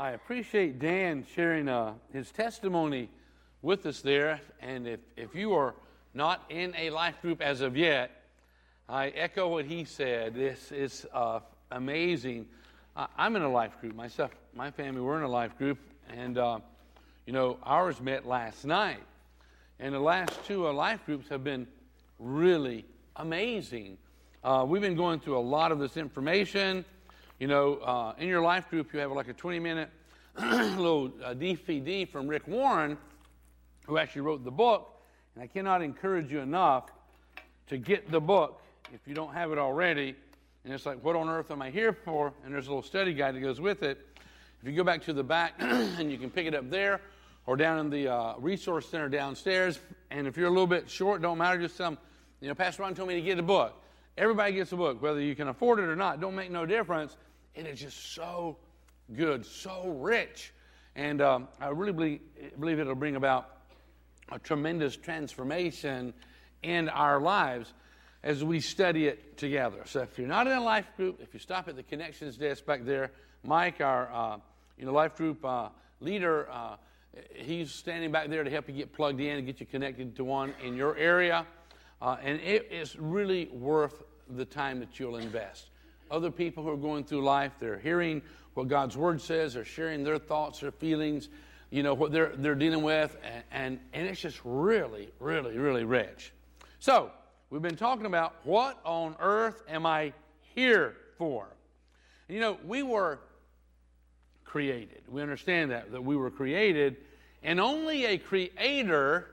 I appreciate Dan sharing uh, his testimony with us there. And if, if you are not in a life group as of yet, I echo what he said. This is uh, amazing. I'm in a life group myself. My family, we're in a life group. And, uh, you know, ours met last night. And the last two uh, life groups have been really amazing. Uh, we've been going through a lot of this information. You know, uh, in your life group, you have like a 20 minute little uh, DVD from Rick Warren, who actually wrote the book. And I cannot encourage you enough to get the book if you don't have it already. And it's like, what on earth am I here for? And there's a little study guide that goes with it. If you go back to the back, and you can pick it up there or down in the uh, resource center downstairs. And if you're a little bit short, don't matter, just some, you know, Pastor Ron told me to get a book. Everybody gets a book, whether you can afford it or not, don't make no difference. It is just so good, so rich. And um, I really believe, believe it'll bring about a tremendous transformation in our lives as we study it together. So if you're not in a life group, if you stop at the connections desk back there, Mike, our uh, you know life group uh, leader, uh, he's standing back there to help you get plugged in and get you connected to one in your area. Uh, and it is really worth the time that you'll invest. Other people who are going through life, they're hearing what God's Word says, they're sharing their thoughts, their feelings, you know, what they're, they're dealing with, and, and, and it's just really, really, really rich. So, we've been talking about what on earth am I here for? And, you know, we were created. We understand that, that we were created, and only a creator,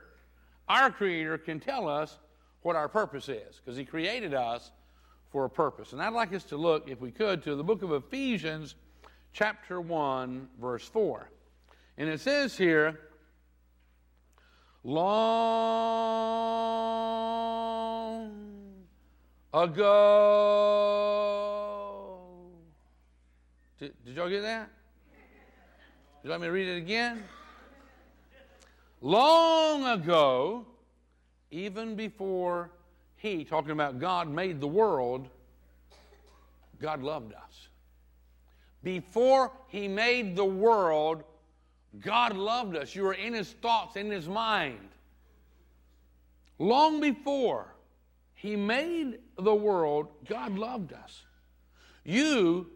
our creator, can tell us what our purpose is, because he created us for a purpose. And I'd like us to look, if we could, to the book of Ephesians, chapter 1, verse 4. And it says here, long ago. Did, did y'all get that? You like me to read it again? Long ago, even before he, talking about God, made the world, God loved us. Before he made the world, God loved us. You were in his thoughts, in his mind. Long before he made the world, God loved us. You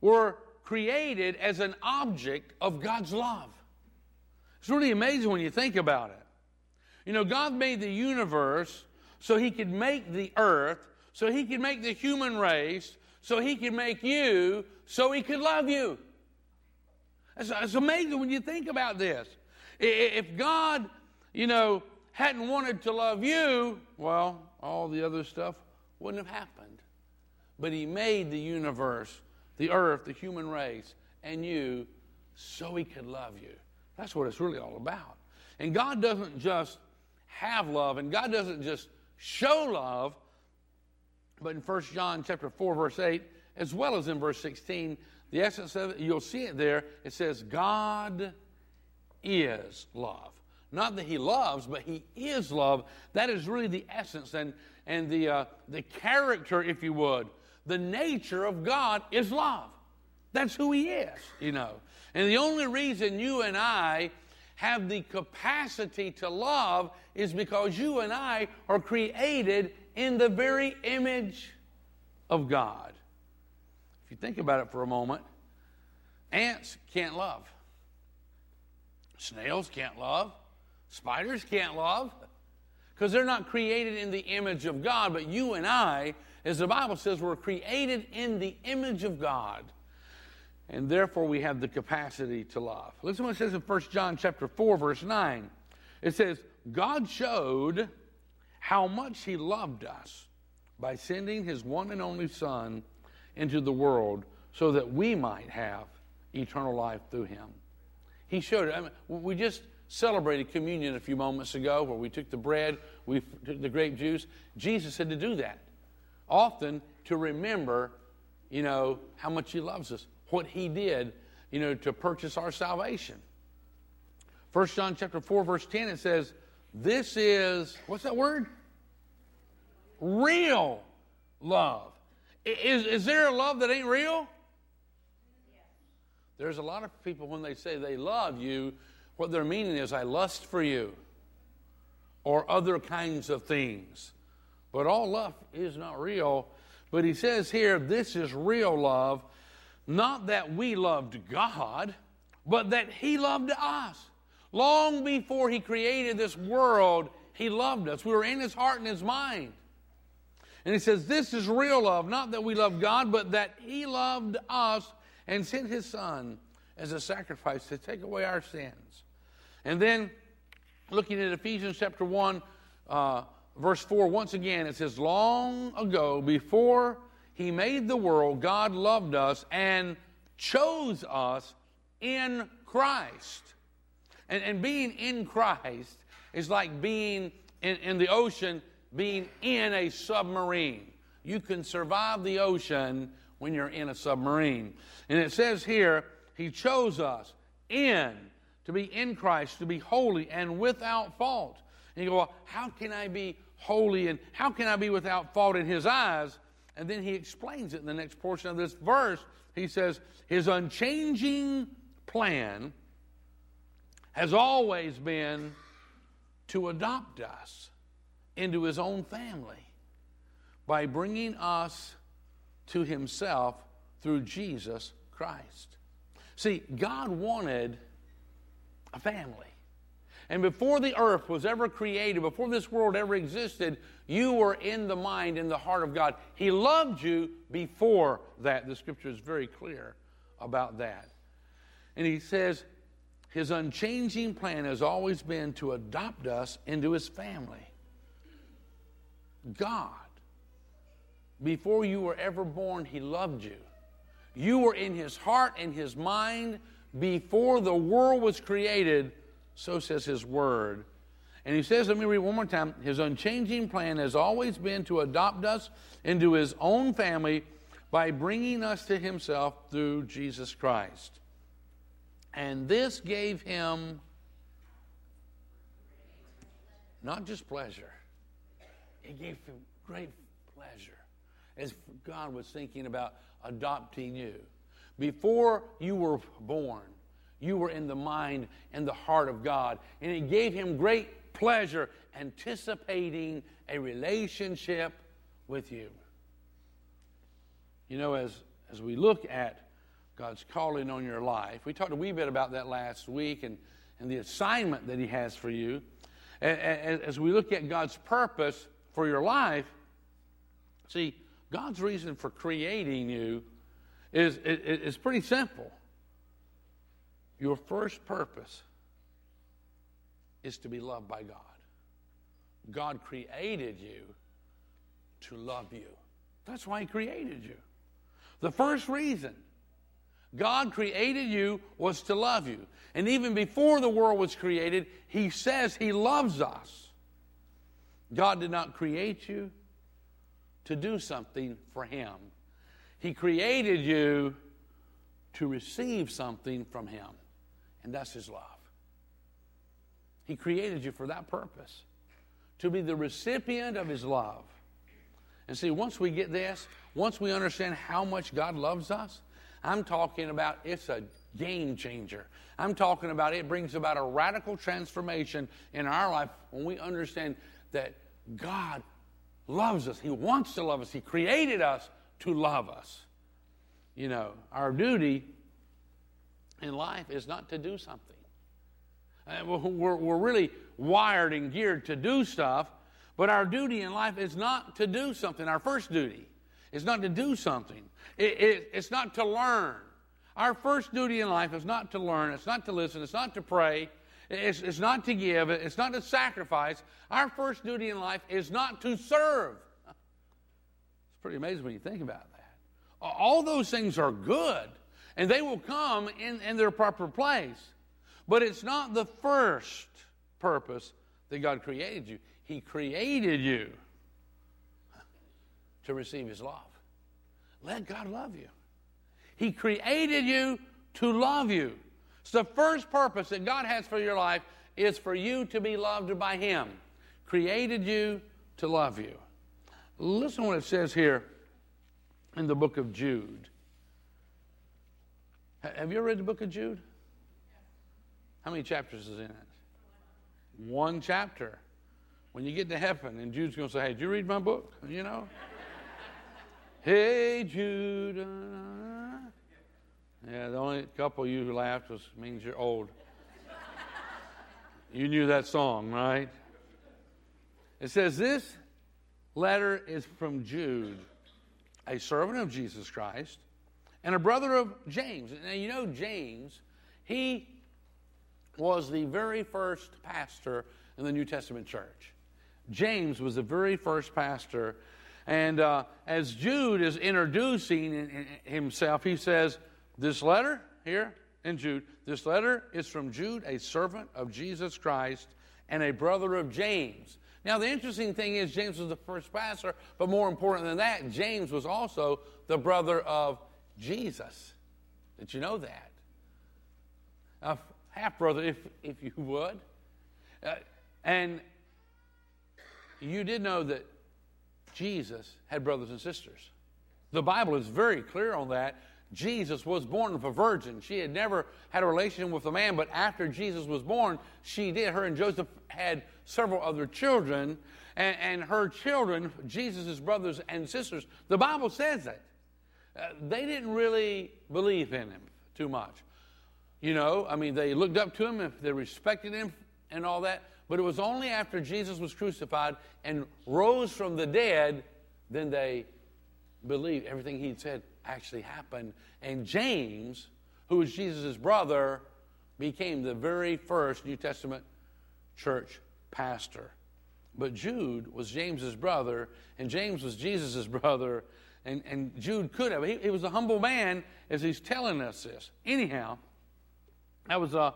were created as an object of God's love. It's really amazing when you think about it. You know, God made the universe so he could make the earth, so he could make the human race, so he could make you, so he could love you. It's, it's amazing when you think about this. If God, you know, hadn't wanted to love you, well, all the other stuff wouldn't have happened. But he made the universe, the earth, the human race, and you so he could love you. That's what it's really all about. And God doesn't just have love, and God doesn't just show love, but in 1 John chapter 4, verse 8, as well as in verse 16, the essence of it, you'll see it there. It says, God is love. Not that he loves, but he is love. That is really the essence and, and the, uh, the character, if you would. The nature of God is love. That's who he is, you know. And the only reason you and I have the capacity to love is because you and I are created in the very image of God. If you think about it for a moment, ants can't love, snails can't love, spiders can't love, because they're not created in the image of God. But you and I, as the Bible says, we're created in the image of God and therefore we have the capacity to love. Listen to what it says in 1 John chapter 4, verse 9. It says, God showed how much he loved us by sending his one and only Son into the world so that we might have eternal life through him. He showed it. I mean, we just celebrated communion a few moments ago where we took the bread, we took the grape juice. Jesus said to do that often to remember, you know, how much he loves us what he did, you know, to purchase our salvation. First John chapter 4, verse 10, it says, This is, what's that word? Real love. Is, is there a love that ain't real? There's a lot of people when they say they love you, what they're meaning is, I lust for you, or other kinds of things. But all love is not real. But he says here, this is real love, not that we loved God, but that he loved us. Long before he created this world, he loved us. We were in his heart and his mind. And he says, This is real love, not that we love God, but that he loved us and sent his son as a sacrifice to take away our sins. And then, looking at Ephesians chapter 1, uh, verse 4, once again, it says, Long ago, before he made the world, God loved us and chose us in Christ. And, and being in Christ is like being in, in the ocean, being in a submarine. You can survive the ocean when you're in a submarine. And it says here, He chose us in, to be in Christ, to be holy and without fault. And you go, well, how can I be holy and how can I be without fault in His eyes? And then He explains it in the next portion of this verse. He says, His unchanging plan has always been to adopt us into His own family by bringing us to Himself through Jesus Christ. See, God wanted a family. And before the earth was ever created, before this world ever existed, you were in the mind, in the heart of God. He loved you before that. The scripture is very clear about that. And he says, his unchanging plan has always been to adopt us into his family. God, before you were ever born, he loved you. You were in his heart and his mind before the world was created, so says his word. And he says, let me read one more time. His unchanging plan has always been to adopt us into his own family by bringing us to himself through Jesus Christ. And this gave him not just pleasure, it gave him great pleasure as God was thinking about adopting you. Before you were born, you were in the mind and the heart of God. And it gave him great pleasure anticipating a relationship with you. You know, as, as we look at God's calling on your life, we talked a wee bit about that last week and, and the assignment that He has for you. As, we look at God's purpose for your life, see, God's reason for creating you is, is pretty simple. Your first purpose is to be loved by God. God created you to love you. That's why He created you. The first reason God created you was to love you. And even before the world was created, He says He loves us. God did not create you to do something for Him. He created you to receive something from Him, and that's His love. He created you for that purpose, to be the recipient of His love. And see, once we get this, once we understand how much God loves us, I'm talking about it's a game changer. I'm talking about it brings about a radical transformation in our life when we understand that God loves us. He wants to love us. He created us to love us. You know, our duty in life is not to do something. Uh, we're, we're really wired and geared to do stuff, but our duty in life is not to do something. Our first duty is not to do something, it, it, it's not to learn. Our first duty in life is not to learn, it's not to listen, it's not to pray, it's, it's not to give, it's not to sacrifice. Our first duty in life is not to serve. It's pretty amazing when you think about that. All those things are good, and they will come in, in their proper place. But it's not the first purpose that God created you. He created you to receive His love. Let God love you. He created you to love you. So the first purpose that God has for your life is for you to be loved by Him. Created you to love you. Listen what it says here in the book of Jude. Have you ever read the book of Jude? How many chapters is in it? One chapter. When you get to heaven, and Jude's going to say, Hey, did you read my book? You know? hey, Jude. Uh, yeah, the only couple of you who laughed was means you're old. you knew that song, right? It says, This letter is from Jude, a servant of Jesus Christ and a brother of James. Now, you know, James, he was the very first pastor in the New Testament church. James was the very first pastor. And uh, as Jude is introducing himself, he says, This letter here in Jude, this letter is from Jude, a servant of Jesus Christ and a brother of James. Now, the interesting thing is, James was the first pastor, but more important than that, James was also the brother of Jesus. Did you know that? A half brother, if, if you would. Uh, and you did know that Jesus had brothers and sisters. The Bible is very clear on that. Jesus was born of a virgin. She had never had a relationship with a man, but after Jesus was born, she did. Her and Joseph had several other children, and, and her children, Jesus' brothers and sisters, the Bible says that. Uh, they didn't really believe in him too much. You know, I mean, they looked up to him, they respected him, and all that. But it was only after Jesus was crucified and rose from the dead, then they believed everything he'd said actually happened. And James, who was Jesus' brother, became the very first New Testament church pastor. But Jude was James's brother, and James was Jesus' brother, and, and Jude could have. He, he, was a humble man as he's telling us this. Anyhow, that was uh,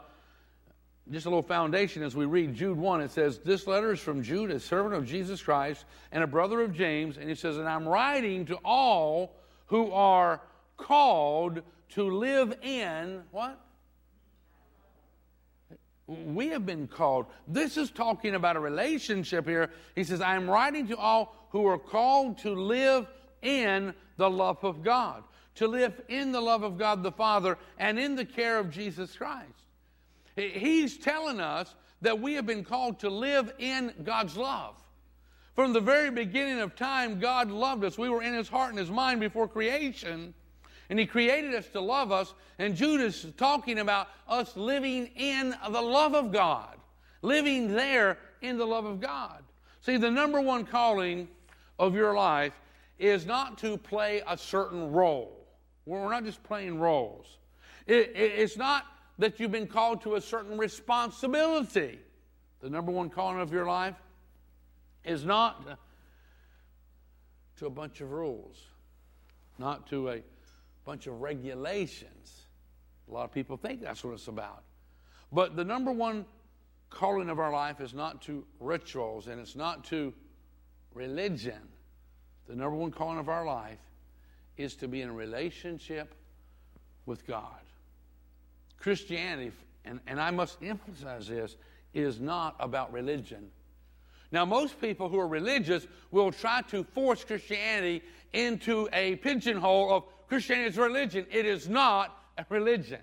just a little foundation as we read Jude 1. It says, This letter is from Jude, a servant of Jesus Christ and a brother of James. And he says, And I'm writing to all who are called to live in what? We have been called. This is talking about a relationship here. He says, I am writing to all who are called to live in the love of God, to live in the love of God the Father and in the care of Jesus Christ. He's telling us that we have been called to live in God's love. From the very beginning of time, God loved us. We were in His heart and His mind before creation. And He created us to love us. And Judas is talking about us living in the love of God, living there in the love of God. See, the number one calling of your life is not to play a certain role. We're not just playing roles. It, it, it's not that you've been called to a certain responsibility. The number one calling of your life is not to a bunch of rules, not to a bunch of regulations. A lot of people think that's what it's about. But the number one calling of our life is not to rituals and it's not to religion. The number one calling of our life is to be in a relationship with God. Christianity, and, and I must emphasize this, is not about religion. Now, most people who are religious will try to force Christianity into a pigeonhole of Christianity is religion. It is not a religion.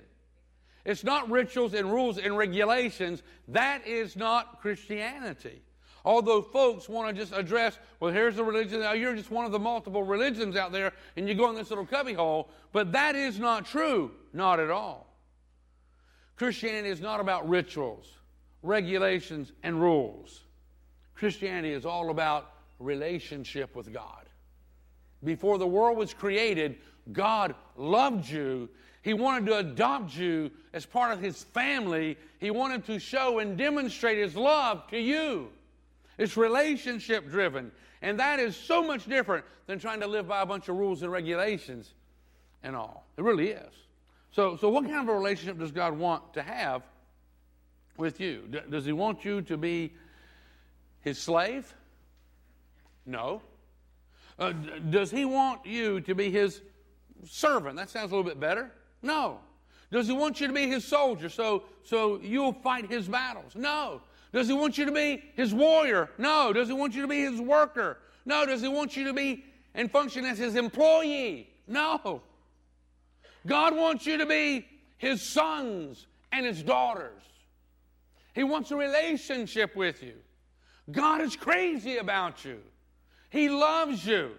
It's not rituals and rules and regulations. That is not Christianity. Although folks want to just address, well, here's the religion. Now you're just one of the multiple religions out there, and you go in this little cubbyhole. But that is not true. Not at all. Christianity is not about rituals, regulations, and rules. Christianity is all about relationship with God. Before the world was created, God loved you. He wanted to adopt you as part of His family. He wanted to show and demonstrate His love to you. It's relationship driven. And that is so much different than trying to live by a bunch of rules and regulations and all. It really is. So, so what kind of a relationship does God want to have with you? D- does He want you to be His slave? No. Uh, d- does He want you to be His servant? That sounds a little bit better. No. Does He want you to be His soldier so, so you'll fight His battles? No. Does he want you to be his warrior? No. Does he want you to be his worker? No. Does he want you to be and function as his employee? No. God wants you to be his sons and his daughters. He wants a relationship with you. God is crazy about you. He loves you.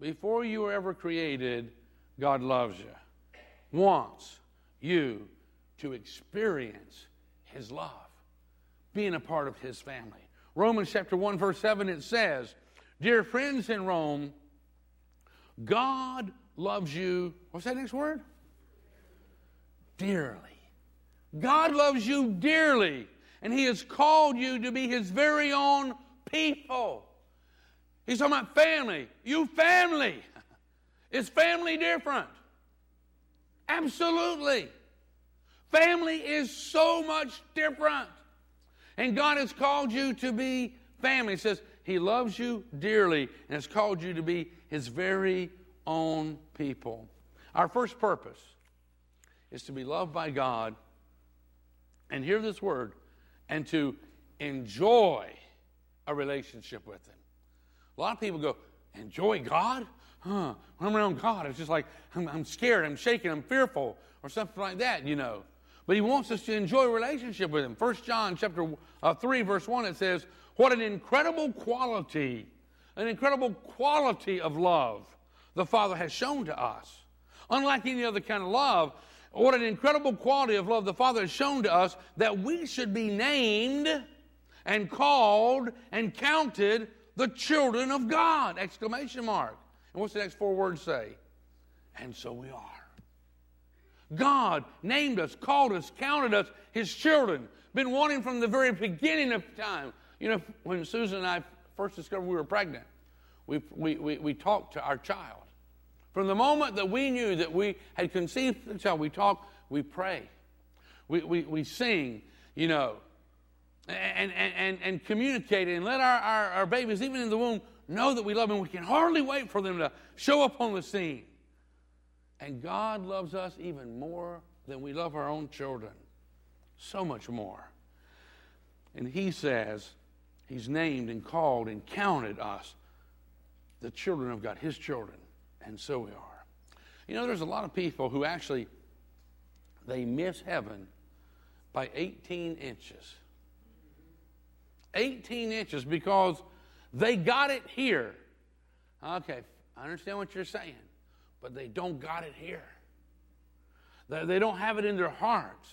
Before you were ever created, God loves you. Wants you to experience His love, being a part of His family. Romans chapter 1, verse 7, it says, Dear friends in Rome, God loves you. What's that next word? Dearly. God loves you dearly, and He has called you to be His very own people. He's talking about family. You family. Is family different? Absolutely. Family is so much different. And God has called you to be family. He says He loves you dearly and has called you to be His very own people. Our first purpose is to be loved by God and hear this word and to enjoy a relationship with Him. A lot of people go, enjoy God? Huh, when I'm around God, it's just like, I'm, I'm scared, I'm shaking, I'm fearful, or something like that, you know. But he wants us to enjoy a relationship with him. 1 John chapter uh, 3, verse 1, it says, What an incredible quality, an incredible quality of love the Father has shown to us. Unlike any other kind of love, what an incredible quality of love the Father has shown to us that we should be named and called and counted the children of God! Exclamation mark. And what's the next four words say? And so we are. God named us, called us, counted us his children. Been wanting from the very beginning of time. You know, when Susan and I first discovered we were pregnant, we, we, we, we talked to our child. From the moment that we knew that we had conceived the child, we talk, we pray, we, we, we sing, you know, and, and, and, and communicate and let our, our, our babies, even in the womb, know that we love them. We can hardly wait for them to show up on the scene. And God loves us even more than we love our own children. So much more. And He says, He's named and called and counted us the children of God, His children. And so we are. You know, there's a lot of people who actually they miss heaven by 18 inches. 18 inches because they got it here. Okay, I understand what you're saying, but they don't got it here. They don't have it in their hearts.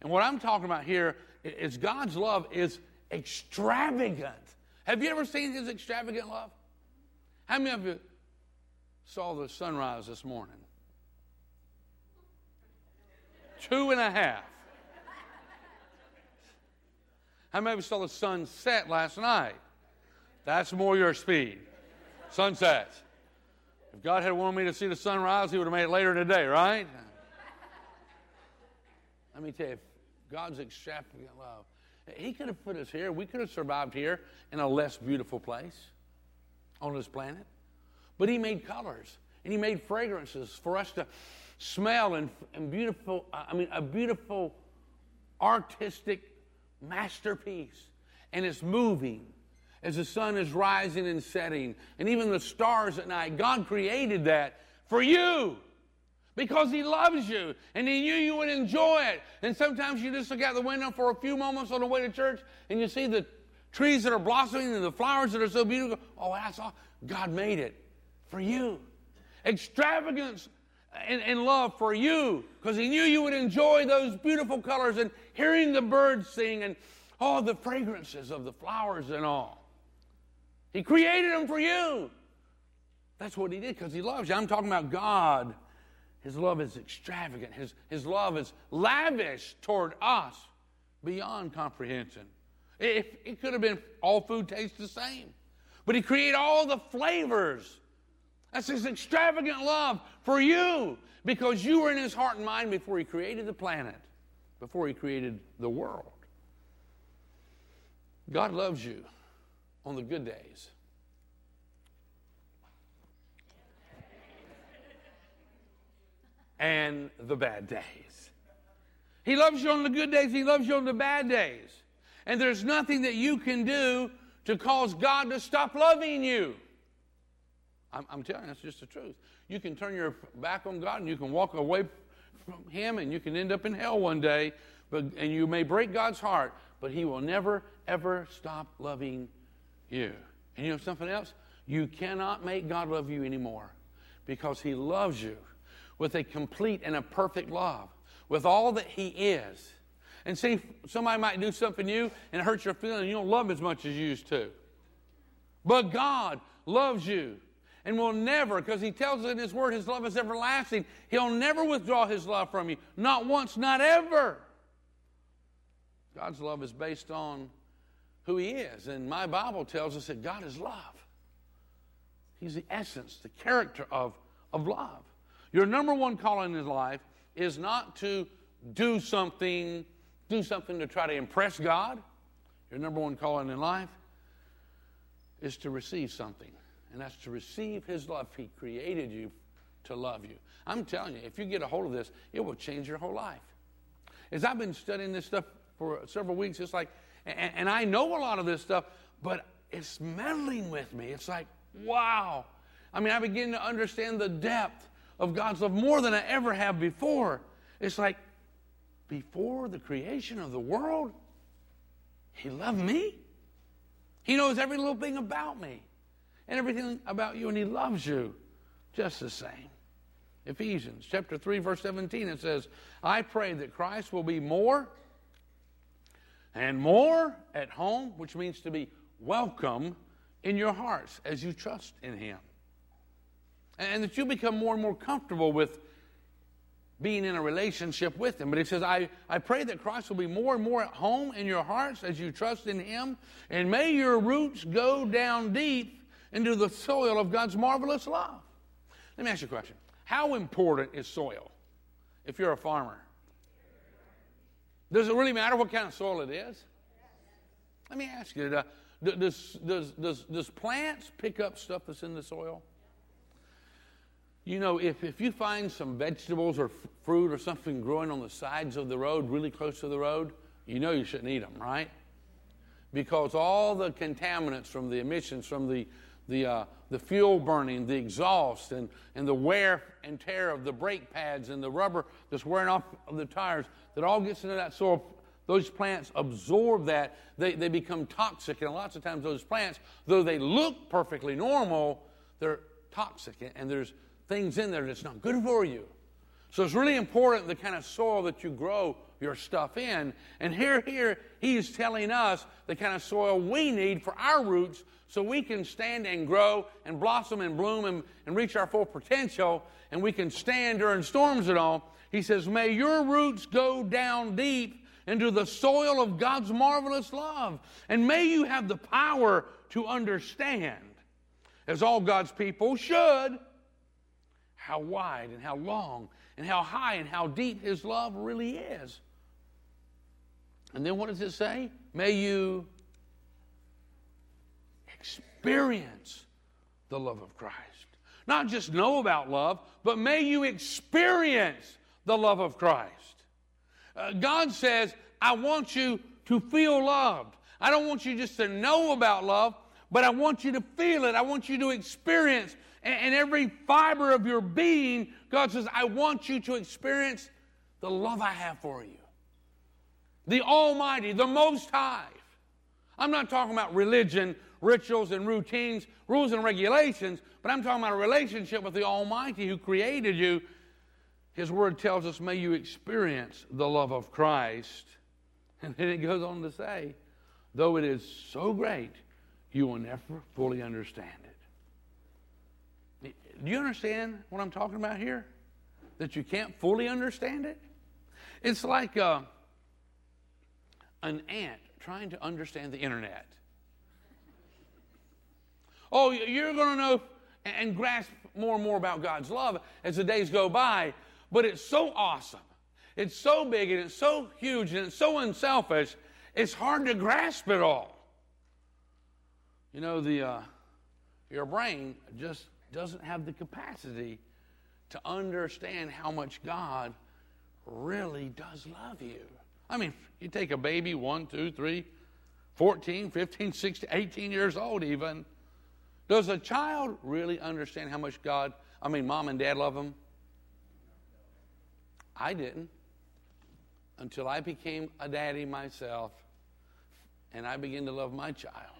And what I'm talking about here is God's love is extravagant. Have you ever seen his extravagant love? How many of you saw the sunrise this morning? Two and a half. How many of you saw the sun set last night? That's more your speed. Sunsets. If God had wanted me to see the sunrise, He would have made it later in the day, right? Let me tell you, God's extravagant love. He could have put us here. We could have survived here in a less beautiful place on this planet. But He made colors and He made fragrances for us to smell and, and beautiful, I mean, a beautiful artistic masterpiece. And it's moving as the sun is rising and setting, and even the stars at night. God created that for you because He loves you and He knew you would enjoy it. And sometimes you just look out the window for a few moments on the way to church and you see the trees that are blossoming and the flowers that are so beautiful. Oh, that's all. God made it for you. Extravagance and, and love for you because He knew you would enjoy those beautiful colors and hearing the birds sing and all the fragrances of the flowers and all. He created them for you. That's what He did because He loves you. I'm talking about God. His love is extravagant, His, his love is lavish toward us beyond comprehension. If it could have been all food tastes the same, but He created all the flavors. That's His extravagant love for you because you were in His heart and mind before He created the planet, before He created the world. God loves you on the good days. And the bad days. He loves you on the good days, He loves you on the bad days. And there's nothing that you can do to cause God to stop loving you. I'm, I'm telling you, that's just the truth. You can turn your back on God and you can walk away from Him and you can end up in hell one day, but, and you may break God's heart, but He will never, ever stop loving you. And you know something else? You cannot make God love you anymore because He loves you with a complete and a perfect love, with all that He is. And see, somebody might do something to you and it hurts your feelings, you don't love as much as you used to. But God loves you and will never, because He tells us in His Word, His love is everlasting. He'll never withdraw His love from you. Not once, not ever. God's love is based on who He is. And my Bible tells us that God is love. He's the essence, the character of, of love. Your number one calling in life is not to do something, do something to try to impress God. Your number one calling in life is to receive something, and that's to receive His love. He created you to love you. I'm telling you, if you get a hold of this, it will change your whole life. As I've been studying this stuff for several weeks, it's like, and, and I know a lot of this stuff, but it's meddling with me. It's like, wow. I mean, I begin to understand the depth of God's love more than I ever have before. It's like, before the creation of the world, He loved me. He knows every little thing about me and everything about you, and He loves you just the same. Ephesians chapter 3, verse 17, it says, I pray that Christ will be more and more at home, which means to be welcome in your hearts as you trust in Him. And that you become more and more comfortable with being in a relationship with Him. But He says, I, I pray that Christ will be more and more at home in your hearts as you trust in Him. And may your roots go down deep into the soil of God's marvelous love. Let me ask you a question How important is soil if you're a farmer? Does it really matter what kind of soil it is? Let me ask you, uh, does, does, does, does plants pick up stuff that's in the soil? You know, if, if you find some vegetables or f- fruit or something growing on the sides of the road, really close to the road, you know you shouldn't eat them, right? Because all the contaminants from the emissions from the, the, uh, the fuel burning, the exhaust, and, and the wear and tear of the brake pads and the rubber that's wearing off of the tires, that all gets into that soil. Those plants absorb that. They, they become toxic. And lots of times, those plants, though they look perfectly normal, they're toxic. And there's things in there that's not good for you. So it's really important the kind of soil that you grow your stuff in. And here, here, he's telling us the kind of soil we need for our roots so we can stand and grow and blossom and bloom and, and reach our full potential and we can stand during storms and all. He says, May your roots go down deep into the soil of God's marvelous love. And may you have the power to understand, as all God's people should, how wide and how long and how high and how deep His love really is. And then what does it say? May you experience the love of Christ. Not just know about love, but may you experience the love of Christ. Uh, God says, I want you to feel loved. I don't want you just to know about love, but I want you to feel it. I want you to experience. And, every fiber of your being, God says, I want you to experience the love I have for you. The Almighty, the Most High. I'm not talking about religion, rituals, and routines, rules and regulations, but I'm talking about a relationship with the Almighty who created you. His word tells us, may you experience the love of Christ. And then it goes on to say, though it is so great, you will never fully understand it. Do you understand what I'm talking about here? That you can't fully understand it? It's like uh, an ant trying to understand the internet. Oh, you're going to know and grasp more and more about God's love as the days go by, but it's so awesome. It's so big and it's so huge and it's so unselfish, it's hard to grasp it all. You know, the, uh, your brain just doesn't have the capacity to understand how much God really does love you. I mean, you take a baby, one, two, three, 14, 15, 16, 18 years old, even. Does a child really understand how much God, I mean, mom and dad love them? I didn't until I became a daddy myself and I began to love my child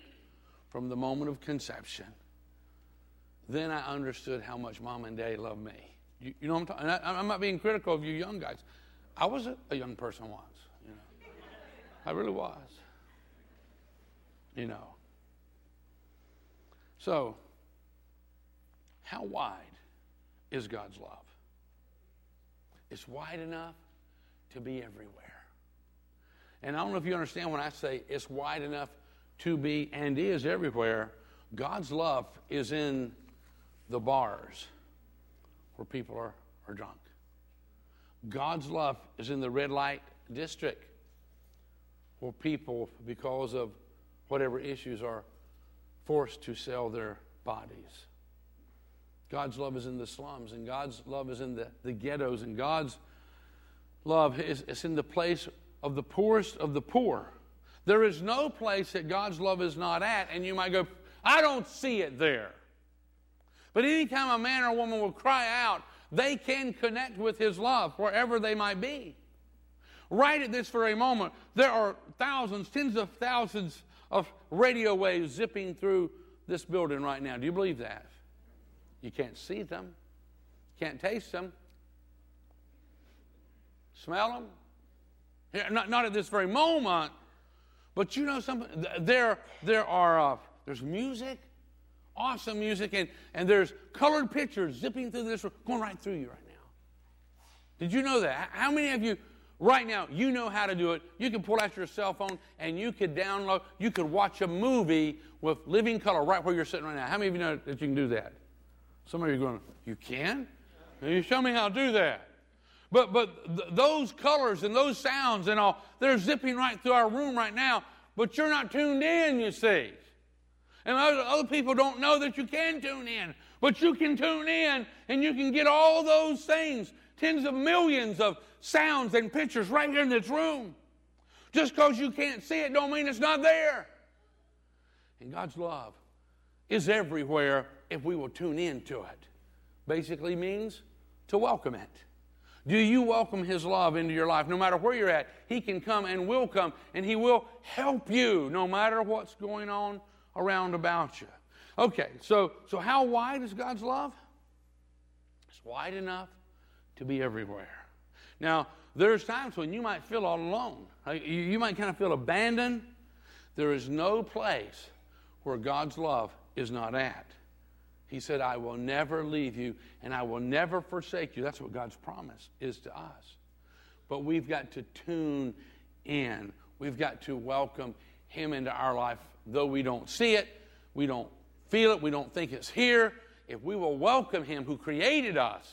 from the moment of conception. Then I understood how much mom and daddy loved me. You, you know what I'm talking? I, am not being critical of you young guys. I was a, a young person once. You know, I really was. You know. So, how wide is God's love? It's wide enough to be everywhere. And I don't know if you understand when I say it's wide enough to be and is everywhere. God's love is in the bars where people are, are drunk. God's love is in the red light district where people, because of whatever issues, are forced to sell their bodies. God's love is in the slums, and God's love is in the, the ghettos, and God's love is, is in the place of the poorest of the poor. There is no place that God's love is not at, and you might go, I don't see it there. But anytime a man or woman will cry out, they can connect with his love wherever they might be. Right at this very moment, there are thousands, tens of thousands of radio waves zipping through this building right now. Do you believe that? You can't see them, can't taste them, smell them. Not, not at this very moment, but you know something? There, there are, uh, there's music, awesome music, and, and there's colored pictures zipping through this, room, going right through you right now. Did you know that? How many of you, right now, you know how to do it? You can pull out your cell phone and you could download, you could watch a movie with living color right where you're sitting right now. How many of you know that you can do that? Some of you are going, You can? you show me how to do that. But, but th- those colors and those sounds and all, they're zipping right through our room right now, but you're not tuned in, you see. And other, people don't know that you can tune in, but you can tune in and you can get all those things, tens of millions of sounds and pictures right here in this room. Just because you can't see it don't mean it's not there. And God's love is everywhere if we will tune in to it. Basically means to welcome it. Do you welcome His love into your life? No matter where you're at, He can come and will come, and He will help you no matter what's going on around about you. Okay, so, so how wide is God's love? It's wide enough to be everywhere. Now, there's times when you might feel all alone. You might kind of feel abandoned. There is no place where God's love is not at. He said, I will never leave you and I will never forsake you. That's what God's promise is to us. But we've got to tune in. We've got to welcome Him into our life, though we don't see it, we don't feel it, we don't think it's here. If we will welcome Him who created us,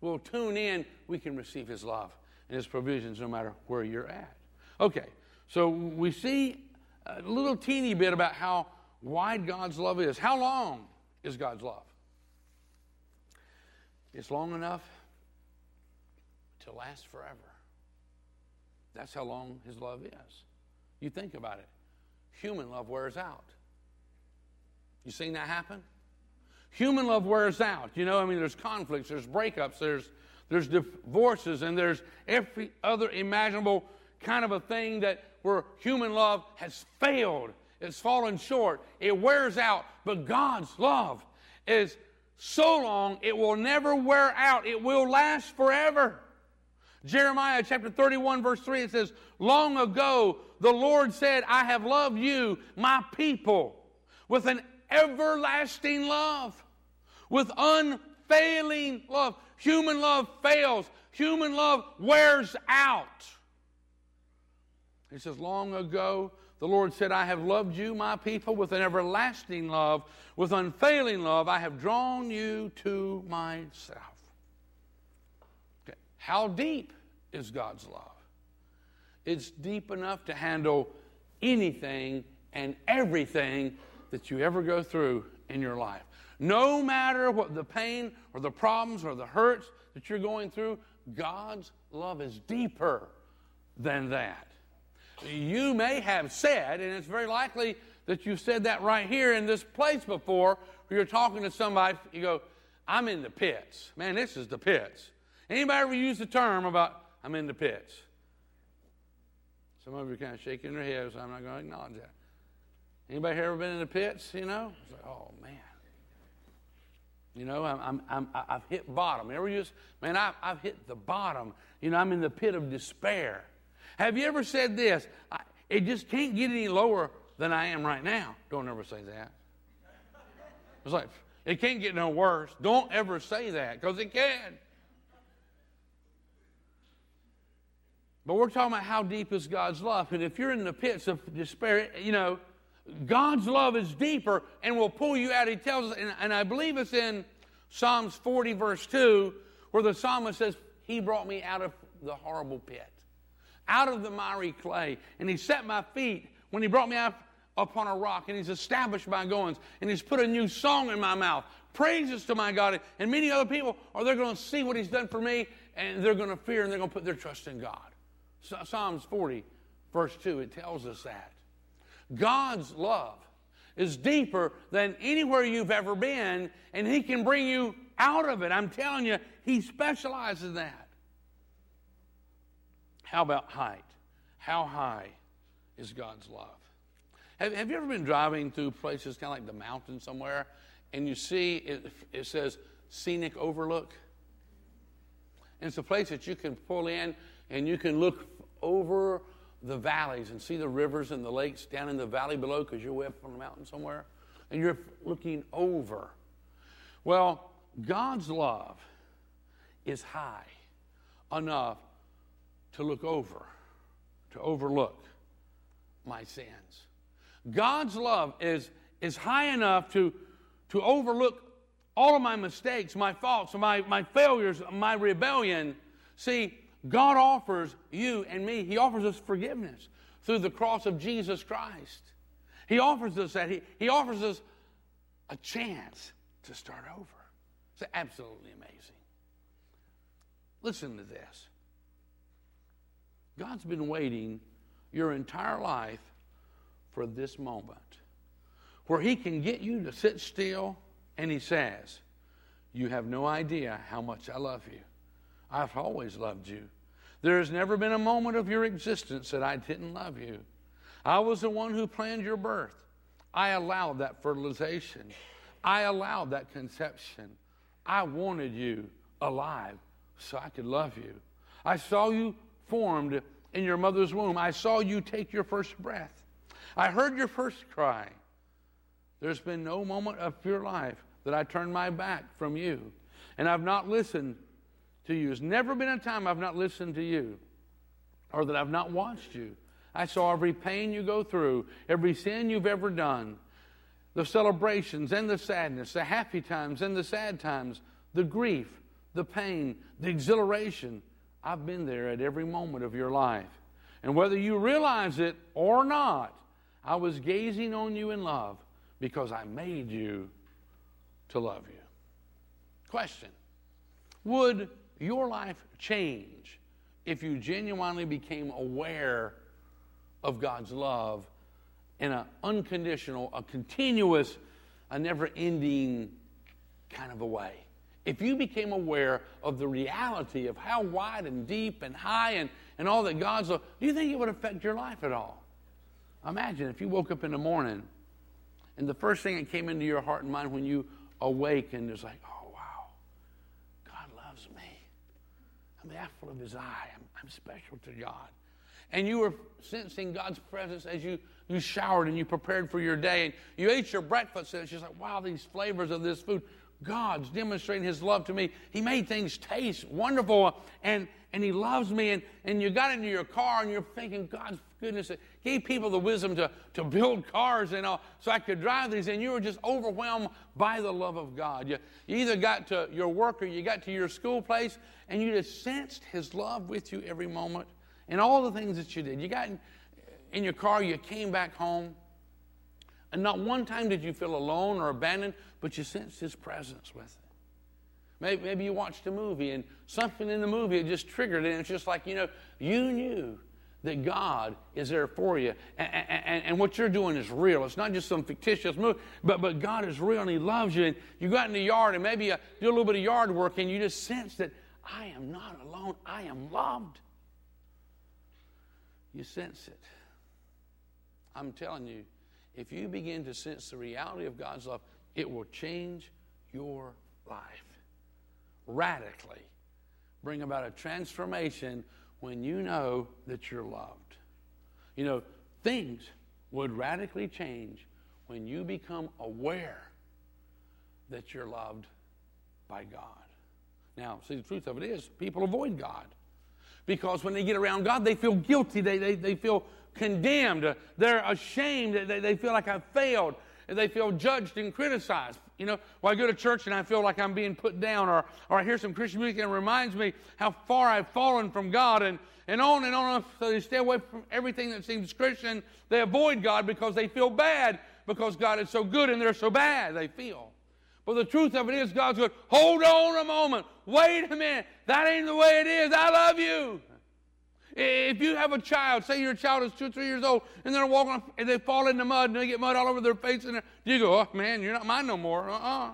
we'll tune in, we can receive His love and His provisions no matter where you're at. Okay, so we see a little teeny bit about how wide God's love is. How long is God's love? It's long enough to last forever. That's how long His love is. You think about it. Human love wears out. You seen that happen? Human love wears out. You know, I mean, there's conflicts, there's breakups, there's there's divorces, and there's every other imaginable kind of a thing that where human love has failed it's fallen short. It wears out. But God's love is so long, it will never wear out. It will last forever. Jeremiah chapter 31, verse 3, it says, Long ago the Lord said, I have loved you, my people, with an everlasting love, with unfailing love. Human love fails, human love wears out. He says, Long ago the Lord said, I have loved you, my people, with an everlasting love, with unfailing love. I have drawn you to myself. How deep is God's love? It's deep enough to handle anything and everything that you ever go through in your life. No matter what the pain or the problems or the hurts that you're going through, God's love is deeper than that you may have said, and it's very likely that you've said that right here in this place before, where you're talking to somebody, you go, I'm in the pits. Man, this is the pits. Anybody ever use the term about I'm in the pits? Some of you are kind of shaking their heads, I'm not going to acknowledge that. Anybody here ever been in the pits? You know, it's like, oh man. You know, I'm, I'm, i have hit bottom. Ever use, man, I've, I've hit the bottom. You know, I'm in the pit of despair. Have you ever said this? I, it just can't get any lower than I am right now. Don't ever say that. It's like, it can't get no worse. Don't ever say that because it can. But we're talking about how deep is God's love. And if you're in the pits of despair, you know, God's love is deeper and will pull you out. He tells us, and, and I believe it's in Psalms 40, verse 2, where the psalmist says, He brought me out of the horrible pit, out of the miry clay, and He set my feet when He brought me up upon a rock, and He's established my goings, and He's put a new song in my mouth, praises to my God. And many other people are they're going to see what He's done for me, and they're going to fear, and they're going to put their trust in God. Psalms 40, verse 2, it tells us that. God's love is deeper than anywhere you've ever been, and He can bring you out of it. I'm telling you, He specializes in that. How about height? How high is God's love? Have, have you ever been driving through places kind of like the mountain somewhere, and you see it, it says scenic overlook? And it's a place that you can pull in and you can look over the valleys and see the rivers and the lakes down in the valley below because you're way up on the mountain somewhere and you're looking over. Well, God's love is high enough to look over, to overlook my sins. God's love is, is high enough to, to overlook all of my mistakes, my faults, my, my failures, my rebellion. See, God offers you and me, He offers us forgiveness through the cross of Jesus Christ. He offers us that. He, he offers us a chance to start over. It's absolutely amazing. Listen to this God's been waiting your entire life for this moment where He can get you to sit still and He says, You have no idea how much I love you. I've always loved you. There has never been a moment of your existence that I didn't love you. I was the one who planned your birth. I allowed that fertilization. I allowed that conception. I wanted you alive so I could love you. I saw you formed in your mother's womb. I saw you take your first breath. I heard your first cry. There's been no moment of your life that I turned my back from you. And I've not listened to you. There's never been a time I've not listened to you or that I've not watched you. I saw every pain you go through, every sin you've ever done, the celebrations and the sadness, the happy times and the sad times, the grief, the pain, the exhilaration. I've been there at every moment of your life. And whether you realize it or not, I was gazing on you in love because I made you to love you. Question Would your life change if you genuinely became aware of God's love in an unconditional, a continuous, a never ending kind of a way. If you became aware of the reality of how wide and deep and high and, and all that God's love, do you think it would affect your life at all? Imagine if you woke up in the morning and the first thing that came into your heart and mind when you awakened is like, oh, The apple of his eye. I'm, I'm special to God. And you were sensing God's presence as you, you showered and you prepared for your day and you ate your breakfast. And it's just like, wow, these flavors of this food. God's demonstrating his love to me. He made things taste wonderful and, and he loves me. And, and you got into your car and you're thinking, God's goodness, gave people the wisdom to, to build cars and all so I could drive these. And you were just overwhelmed by the love of God. You, you either got to your work or you got to your school place and you just sensed his love with you every moment and all the things that you did. You got in, in your car, you came back home. And not one time did you feel alone or abandoned, but you sensed His presence with it. Maybe, maybe you watched a movie and something in the movie just triggered it. And it's just like, you know, you knew that God is there for you. And, and, and, what you're doing is real. It's not just some fictitious move, but, but God is real and He loves you. And you go out in the yard and maybe you do a little bit of yard work and you just sense that I am not alone. I am loved. You sense it. I'm telling you, if you begin to sense the reality of God's love, it will change your life radically. Bring about a transformation when you know that you're loved. You know, things would radically change when you become aware that you're loved by God. Now, see, the truth of it is, people avoid God because when they get around God, they feel guilty, they, they, they feel condemned, they're ashamed, they, they feel like I've failed, and they feel judged and criticized. You know, well, I go to church and I feel like I'm being put down, or, or I hear some Christian music and it reminds me how far I've fallen from God, and, and on and on. So they stay away from everything that seems Christian. They avoid God because they feel bad because God is so good and they're so bad, they feel. But the truth of it is, God's good. Hold on a moment. Wait a minute. That ain't the way it is. I love you. If you have a child, say your child is two or three years old, and they're walking and they fall in the mud and they get mud all over their face, and you go, oh man, you're not mine no more. Uh-uh.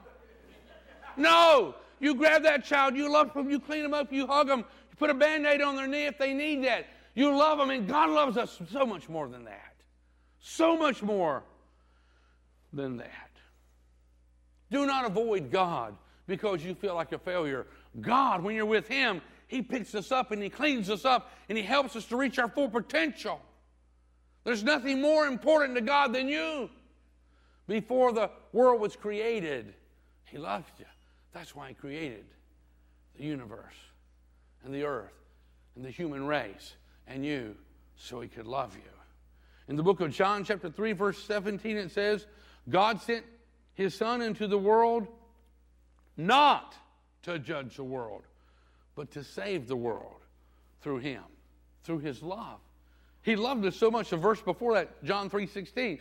no, you grab that child, you love them, you clean them up, you hug them, you put a band-aid on their knee if they need that. You love them, and God loves us so much more than that. So much more than that. Do not avoid God because you feel like a failure. God, when you're with Him, he picks us up and He cleans us up and He helps us to reach our full potential. There's nothing more important to God than you. Before the world was created, He loved you. That's why He created the universe and the earth and the human race and you so He could love you. In the book of John, chapter 3, verse 17, it says, God sent His Son into the world not to judge the world, but to save the world through him, through his love. He loved us so much. The verse before that, John 3:16,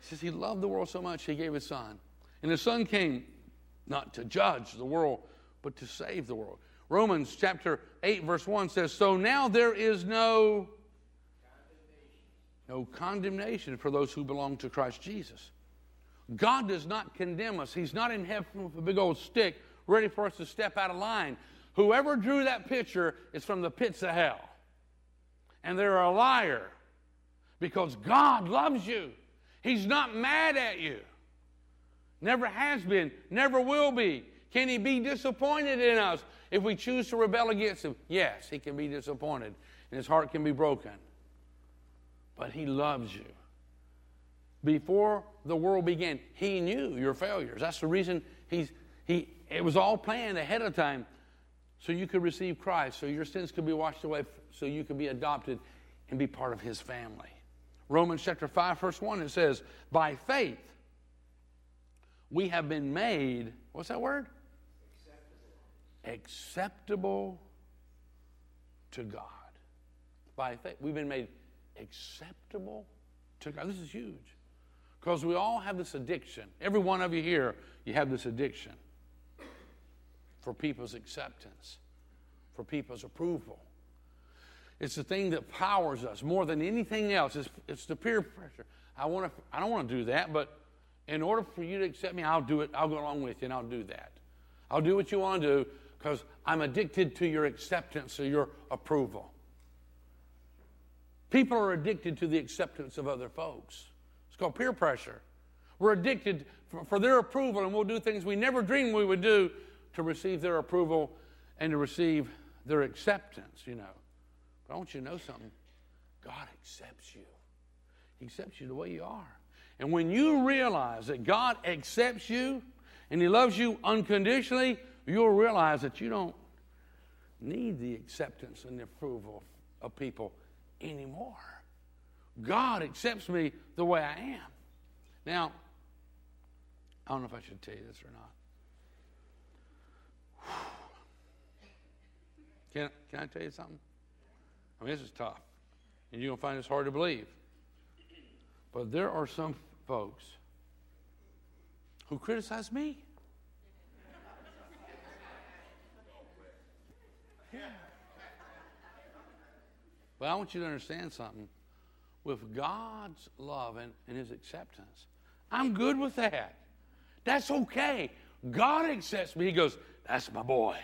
says he loved the world so much he gave his son. And his son came not to judge the world, but to save the world. Romans chapter 8 verse 1 says, "So now there is no no condemnation for those who belong to Christ Jesus." God does not condemn us. He's not in heaven with a big old stick ready for us to step out of line. Whoever drew that picture is from the pits of hell. And they're a liar because God loves you. He's not mad at you. Never has been, never will be. Can He be disappointed in us if we choose to rebel against Him? Yes, He can be disappointed and His heart can be broken. But He loves you. Before the world began, He knew your failures. That's the reason He's, He, it was all planned ahead of time so you could receive Christ, so your sins could be washed away, so you could be adopted and be part of his family. Romans chapter 5, verse 1, it says, By faith we have been made, what's that word? Acceptable, Acceptable to God. By faith, we've been made acceptable to God. This is huge. Because we all have this addiction. Every one of you here, you have this addiction for people's acceptance, for people's approval. It's the thing that powers us more than anything else. It's, it's the peer pressure. I, want to, I don't want to do that, but in order for you to accept me, I'll do it. I'll go along with you and I'll do that. I'll do what you want to do because I'm addicted to your acceptance or your approval. People are addicted to the acceptance of other folks. It's called peer pressure. We're addicted for, for their approval, and we'll do things we never dreamed we would do to receive their approval and to receive their acceptance, you know. But I want you to know something God accepts you, He accepts you the way you are. And when you realize that God accepts you and He loves you unconditionally, you'll realize that you don't need the acceptance and the approval of people anymore. God accepts me the way I am. Now, I don't know if I should tell you this or not. Can, can I tell you something? I mean, this is tough. And you're going to find this hard to believe. But there are some folks who criticize me. But I want you to understand something. With God's love and, and His acceptance, I'm good with that. That's okay. God accepts me. He goes, That's my boy.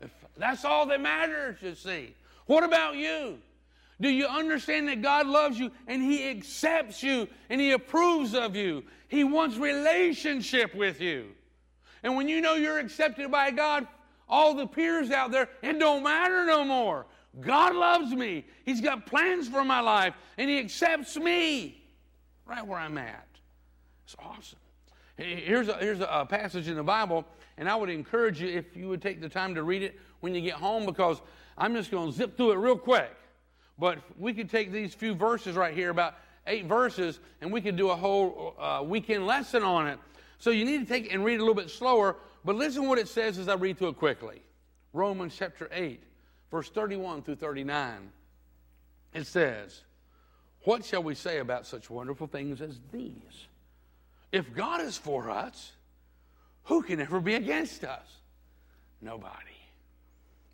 If that's all that matters, you see. What about you? Do you understand that God loves you and He accepts you and He approves of you? He wants relationship with you. And when you know you're accepted by God, all the peers out there, it don't matter no more. God loves me. He's got plans for my life, and He accepts me right where I'm at. It's awesome. Here's a, here's a passage in the Bible, and I would encourage you if you would take the time to read it when you get home because I'm just going to zip through it real quick. But we could take these few verses right here, about eight verses, and we could do a whole uh, weekend lesson on it. So you need to take and read it a little bit slower, but listen what it says as I read through it quickly. Romans chapter 8, verse 31 through 39. It says, What shall we say about such wonderful things as these? If God is for us, who can ever be against us? Nobody.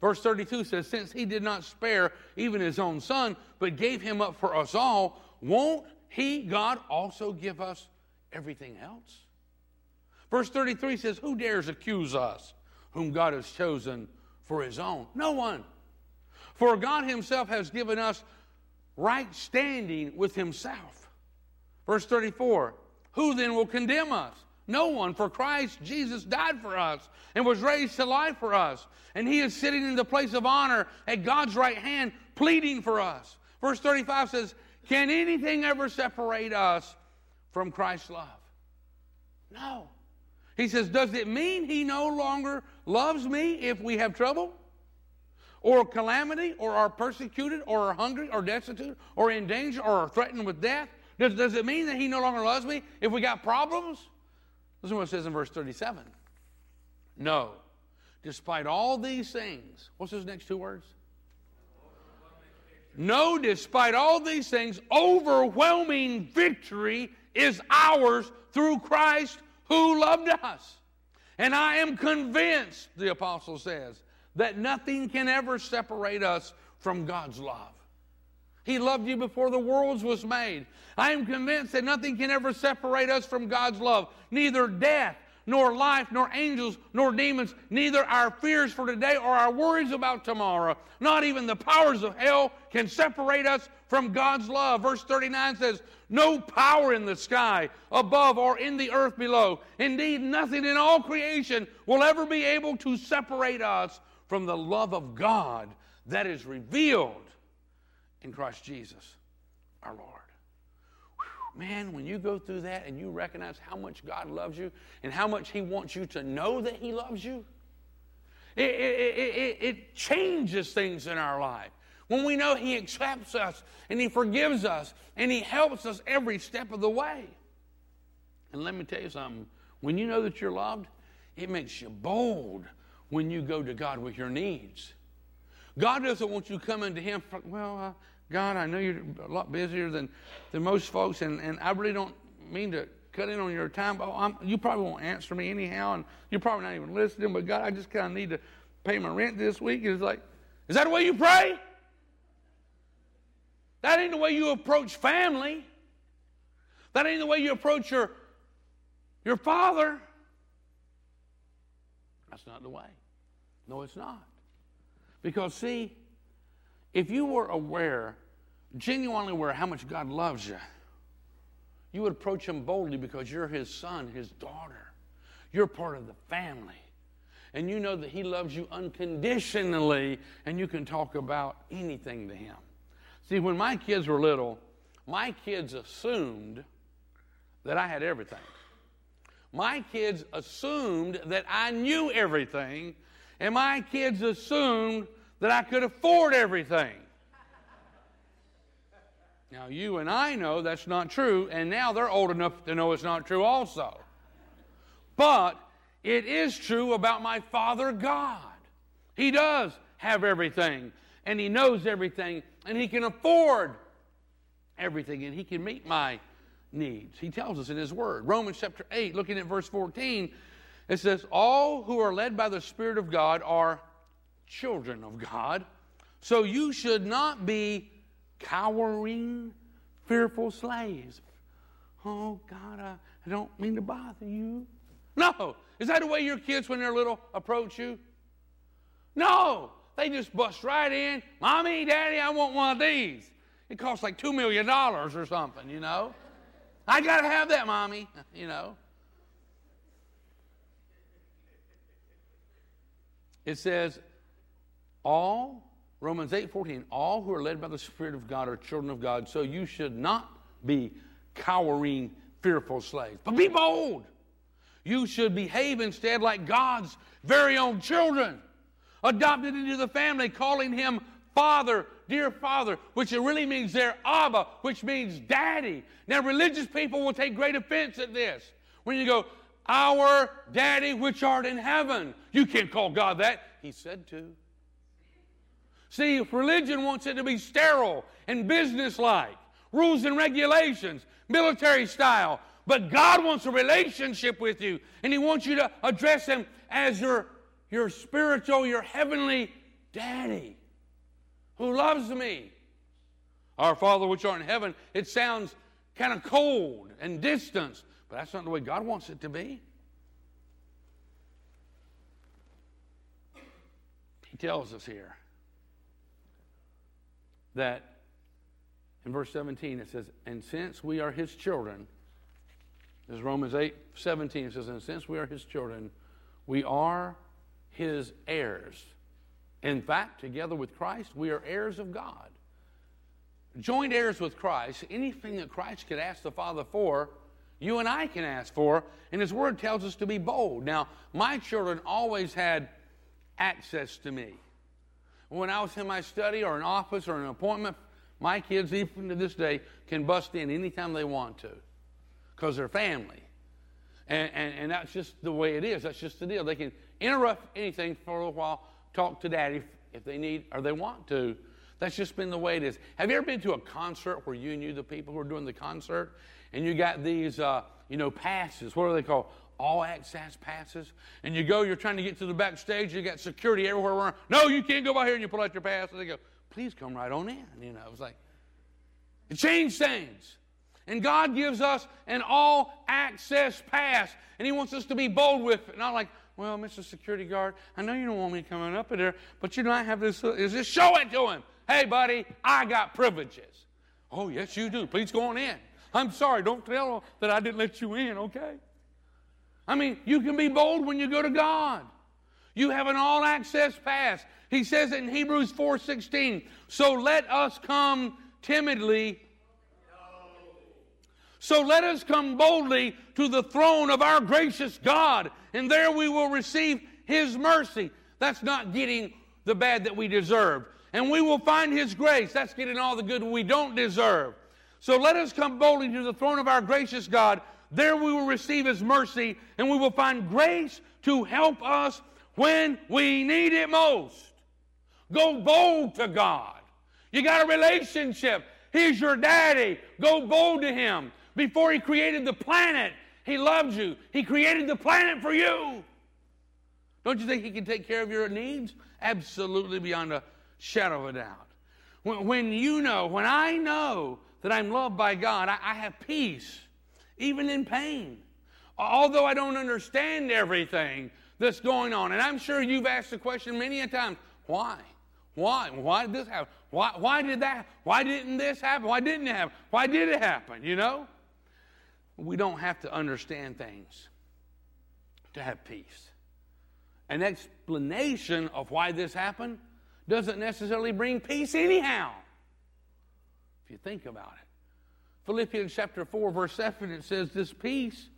Verse 32 says, Since he did not spare even his own son, but gave him up for us all, won't he, God, also give us everything else? Verse 33 says, Who dares accuse us, whom God has chosen for his own? No one. For God himself has given us right standing with himself. Verse 34 Who then will condemn us? No one, for Christ Jesus died for us and was raised to life for us. And he is sitting in the place of honor at God's right hand, pleading for us. Verse 35 says, Can anything ever separate us from Christ's love? No. He says, Does it mean he no longer loves me if we have trouble? Or calamity, or are persecuted, or are hungry, or destitute, or in danger, or are threatened with death? Does, does it mean that he no longer loves me if we got problems? Listen to what it says in verse 37. No. Despite all these things, what's those next two words? No, despite all these things, overwhelming victory is ours through Christ who loved us. And I am convinced, the apostle says, that nothing can ever separate us from God's love. He loved you before the world was made. I am convinced that nothing can ever separate us from God's love. Neither death, nor life, nor angels, nor demons, neither our fears for today or our worries about tomorrow, not even the powers of hell can separate us from God's love. Verse 39 says, No power in the sky above or in the earth below. Indeed, nothing in all creation will ever be able to separate us from the love of God that is revealed in Christ Jesus our Lord. Man, when you go through that and you recognize how much God loves you and how much He wants you to know that He loves you, it, it, it, it, changes things in our life. When we know He accepts us and He forgives us and He helps us every step of the way. And let me tell you something when you know that you're loved, it makes you bold when you go to God with your needs. God doesn't want you coming to Him, for, well, uh, God, I know you're a lot busier than, than most folks, and, and I really don't mean to cut in on your time, but I'm, you probably won't answer me anyhow, and you're probably not even listening, but God, I just kind of need to pay my rent this week. It's like, is that the way you pray? That ain't the way you approach family. That ain't the way you approach your, your father. That's not the way. No, it's not. Because, see, if you were aware, genuinely aware how much God loves you, you would approach Him boldly because you're His son, His daughter. You're part of the family. And you know that He loves you unconditionally, and you can talk about anything to Him. See, when my kids were little, my kids assumed that I had everything. My kids assumed that I knew everything, and my kids assumed that I could afford everything. Now, you and I know that's not true, and now they're old enough to know it's not true also. But it is true about my Father God. He does have everything, and He knows everything, and He can afford everything, and He can meet my needs. He tells us in His Word. Romans chapter 8, looking at verse 14, it says, All who are led by the Spirit of God are children of God. So you should not be cowering, fearful slaves. Oh, God, I, don't mean to bother you. No. Is that the way your kids, when they're little, approach you? No, they just bust right in. Mommy, Daddy, I want one of these. It costs like $2 million or something, you know. I got to have that, Mommy, you know. It says, all, Romans 8 14, all who are led by the Spirit of God are children of God, so you should not be cowering, fearful slaves, but be bold. You should behave instead like God's very own children, adopted into the family, calling him Father, dear Father, which it really means their Abba, which means Daddy. Now, religious people will take great offense at this. When you go, Our Daddy which art in heaven, you can't call God that. He said to. See, if religion wants it to be sterile and businesslike, rules and regulations, military style. But God wants a relationship with you, and He wants you to address Him as your, your spiritual, your heavenly daddy who loves me. Our Father which art in heaven, it sounds kind of cold and distant, but that's not the way God wants it to be. He tells us here that in verse 17 it says, And since we are his children, as Romans 8 17 it says, And since we are his children, we are his heirs. In fact, together with Christ, we are heirs of God. Joint heirs with Christ, anything that Christ could ask the Father for, you and I can ask for, and His Word tells us to be bold. Now, my children always had access to me. When I was in my study or an office or an appointment, my kids, even to this day, can bust in anytime they want to because they're family. And, and, and that's just the way it is. That's just the deal. They can interrupt anything for a while, talk to daddy if they need or they want to. That's just been the way it is. Have you ever been to a concert where you knew the people who were doing the concert and you got these, uh, you know, passes? What are they called? All access passes, and you go, you're trying to get to the backstage, you got security everywhere. Around. No, you can't go by here, and you pull out your pass, and they go, please come right on in. You know, it was like, it changed things. And God gives us an all access pass, and He wants us to be bold with it. Not like, well, Mr. Security Guard, I know you don't want me coming up in there, but you know, I have this. Is this show it to him? Hey, buddy, I got privileges. Oh, yes, you do. Please go on in. I'm sorry. Don't tell them that I didn't let you in, okay? I mean, you can be bold when you go to God. You have an all access pass. He says it in Hebrews 4:16, "So let us come timidly so let us come boldly to the throne of our gracious God, and there we will receive His mercy. That's not getting the bad that we deserve. And we will find His grace. That's getting all the good we don't deserve. So let us come boldly to the throne of our gracious God, there we will receive His mercy and we will find grace to help us when we need it most. Go bold to God. You got a relationship. He's your daddy. Go bold to Him. Before He created the planet, He loved you. He created the planet for you. Don't you think He can take care of your needs? Absolutely beyond a shadow of a doubt. When, when you know, when I know that I'm loved by God, I, I have peace even in pain. Although I don't understand everything that's going on. And I'm sure you've asked the question many a time why? Why? Why did this happen? Why, why did that? Why didn't this happen? Why didn't it happen? Why did it happen? You know? We don't have to understand things to have peace. An explanation of why this happened doesn't necessarily bring peace anyhow, if you think about it. Philippians chapter 4, verse 7, it says, This peace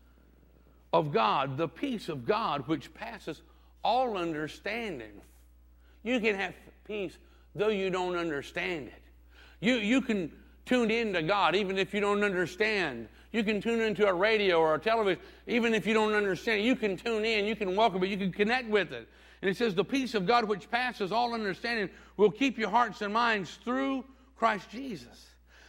of God, the peace of God which passes all understanding. You can have peace though you don't understand it. You, you can tune in to God even if you don't understand. You can tune into a radio or a television even if you don't understand. You can tune in, you can welcome it, you can connect with it. And it says, The peace of God which passes all understanding will keep your hearts and minds through Christ Jesus.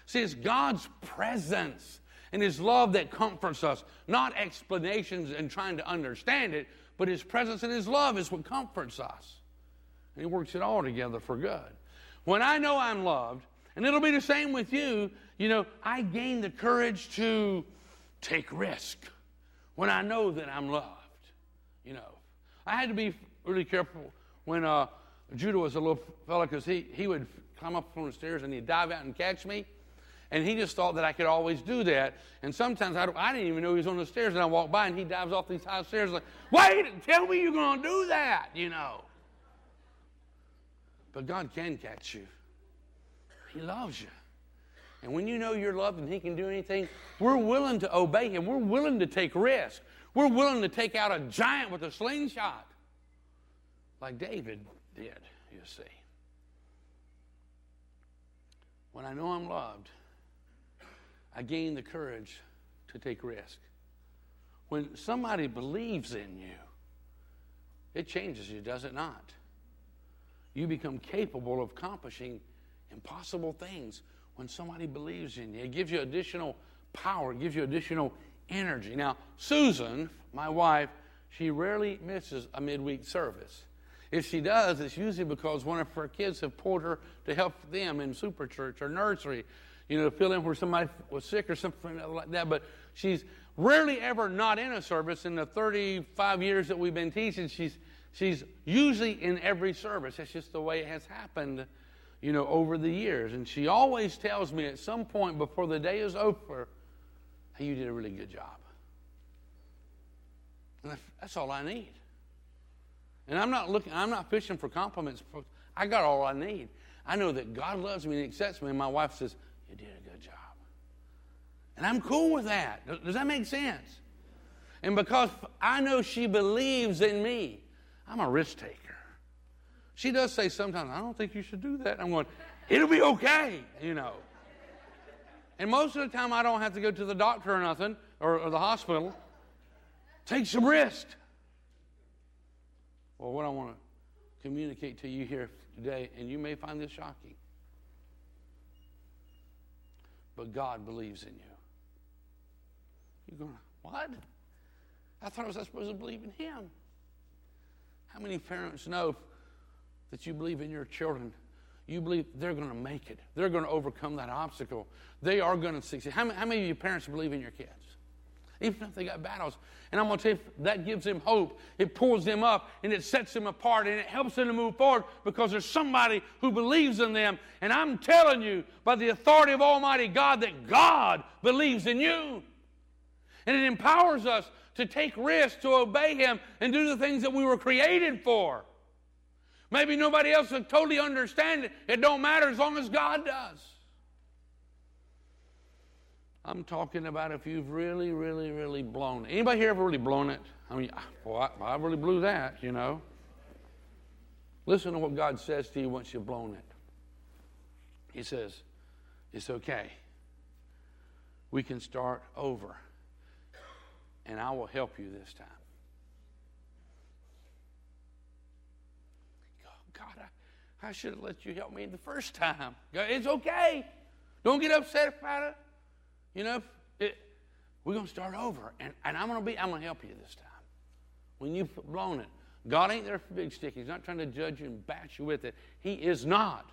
See, it's God's presence and His love that comforts us, not explanations and trying to understand it, but His presence and His love is what comforts us. And He works it all together for good. When I know I'm loved, and it'll be the same with you, you know, I gain the courage to take risk when I know that I'm loved. You know, I had to be really careful when uh, Judah was a little fella because he, he would climb up on the stairs and he'd dive out and catch me. And he just thought that I could always do that. And sometimes I, I didn't even know he was on the stairs, and I walk by and he dives off these high stairs like, wait, tell me you're going to do that, you know. But God can catch you. He loves you. And when you know you're loved and He can do anything, we're willing to obey Him. We're willing to take risks. We're willing to take out a giant with a slingshot, like David did, you see. When I know I'm loved, I gain the courage to take risk. When somebody believes in you, it changes you, does it not? You become capable of accomplishing impossible things when somebody believes in you. It gives you additional power, it gives you additional energy. Now, Susan, my wife, she rarely misses a midweek service. If she does, it's usually because one of her kids have pulled her to help them in super church or nursery, you know, to fill in where somebody was sick or something like that. But she's rarely ever not in a service. In the 35 years that we've been teaching, she's, she's usually in every service. That's just the way it has happened, you know, over the years. And she always tells me at some point before the day is over, hey, you did a really good job. And that's all I need. And I'm not looking, I'm not fishing for compliments. I got all I need. I know that God loves me and accepts me. And my wife says, You did a good job. And I'm cool with that. Does that make sense? And because I know she believes in me, I'm a risk taker. She does say sometimes, I don't think you should do that. I'm going, It'll be okay, you know. And most of the time, I don't have to go to the doctor or nothing, or, or the hospital. Take some risk. Well, what I want to communicate to you here today, and you may find this shocking, but God believes in you. You're going, what? I thought I was supposed to believe in Him. How many parents know that you believe in your children? You believe they're going to make it. They're going to overcome that obstacle. They are going to succeed. How many, how many of you parents believe in your kids? Even if they got battles. And I'm going to tell you, that gives them hope. It pulls them up and it sets them apart and it helps them to move forward because there's somebody who believes in them. And I'm telling you, by the authority of Almighty God, that God believes in you. And it empowers us to take risks, to obey Him, and do the things that we were created for. Maybe nobody else will totally understand it. It don't matter as long as God does. I'm talking about if you've really, really, really blown it. Anybody here ever really blown it? I mean, well, I, I really blew that, you know. Listen to what God says to you once you've blown it. He says, It's okay. We can start over, and I will help you this time. God, I, I should have let you help me the first time. It's okay. Don't get upset about it. You know, it, we're going to start over, and, and I'm going to be, I'm going to help you this time. When you've blown it, God ain't there for big stick. He's not trying to judge you and bash you with it. He is not.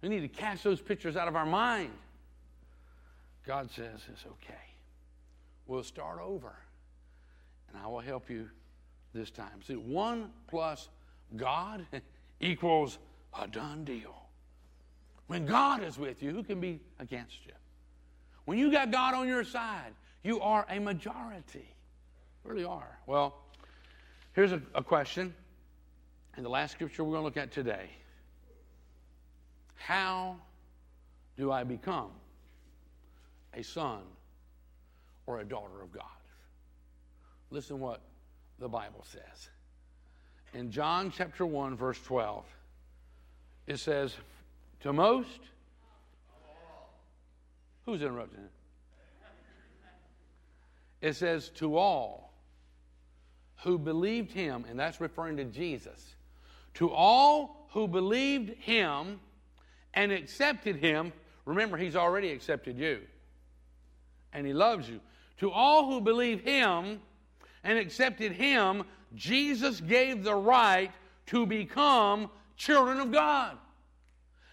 We need to cast those pictures out of our mind. God says it's okay. We'll start over, and I will help you this time. See, one plus God equals a done deal. When God is with you, who can be against you? When you got God on your side, you are a majority. You really are. Well, here's a, a question, and the last scripture we're going to look at today. How do I become a son or a daughter of God? Listen what the Bible says. In John chapter 1, verse 12, it says, To most, Who's interrupting it? Says, to all who believed him, and that's referring to Jesus. To all who believed him and accepted him, remember, he's already accepted you, and he loves you. To all who believe him and accepted him, Jesus gave the right to become children of God.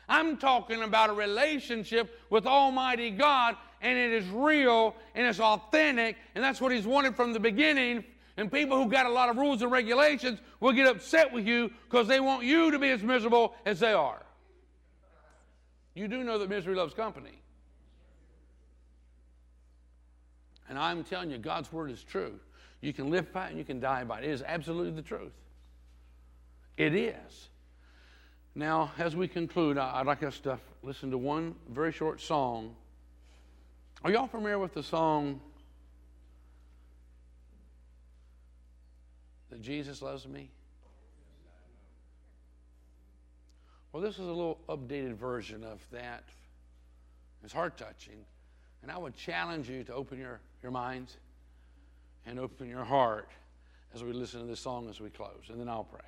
I'm talking about a relationship with Almighty God, and it is real and it's authentic, and that's what He's wanted from the beginning And people who got a lot of rules and regulations will get upset with you because they want you to be as miserable as they are. You do know that misery loves company. And I'm telling you, God's word is true. You can live by it and you can die by it. It is absolutely the truth. It is. Now, as we conclude, I'd like us to listen to one very short song. Are y'all familiar with the song that Jesus loves me? Well, this is a little updated version of that. It's heart touching. And I would challenge you to open your, your minds and open your heart as we listen to this song as we close. And then I'll pray.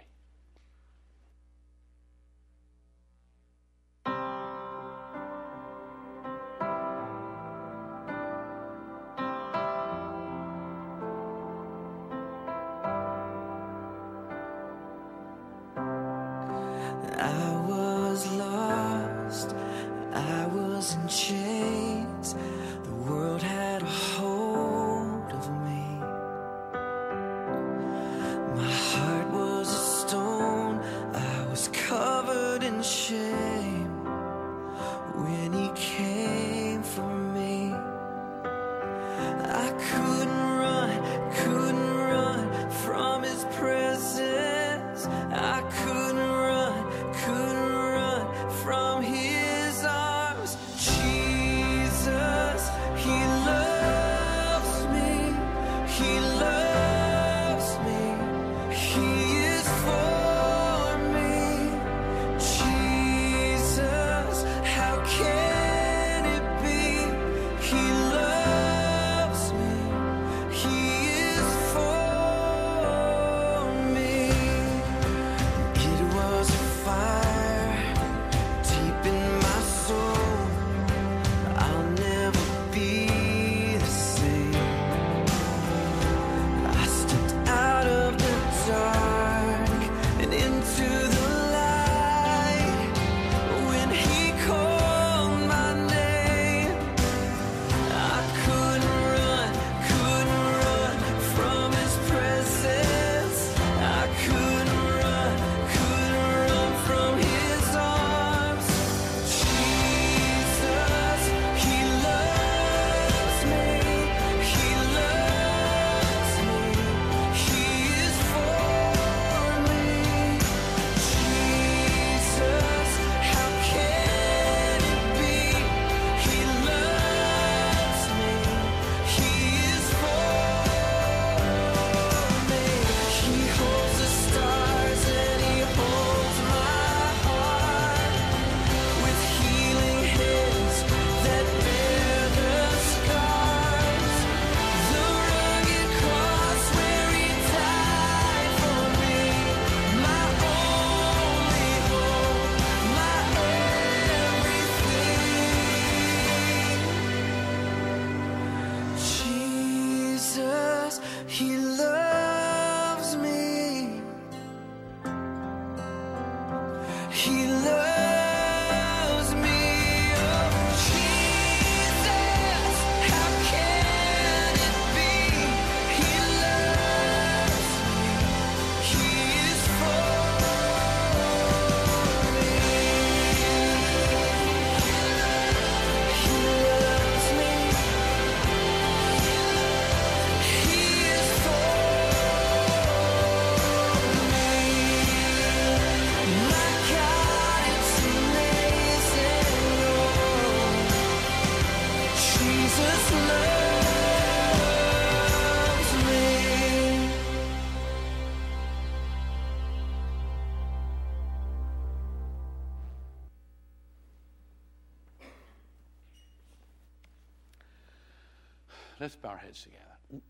Our heads together.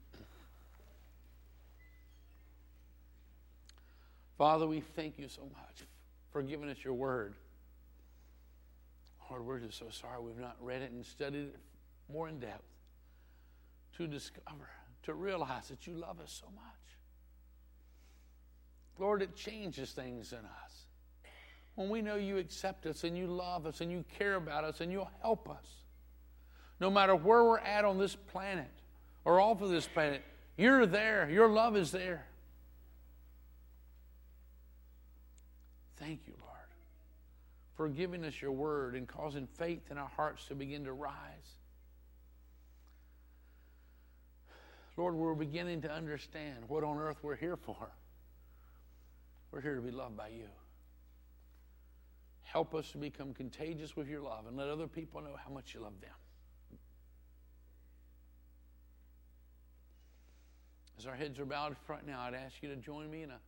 Father, we thank you so much for giving us your word. Lord, we're just so sorry we've not read it and studied it more in depth to discover, to realize that you love us so much. Lord, it changes things in us. When we know you accept us and you love us and you care about us and you'll help us no matter where we're at on this planet or off of this planet, You're there. Your love is there. Thank you, Lord, for giving us your word and causing faith in our hearts to begin to rise. Lord, we're beginning to understand what on earth we're here for. We're here to be loved by you. Help us to become contagious with your love and let other people know how much you love them. As our heads are bowed right now, I'd ask you to join me in a,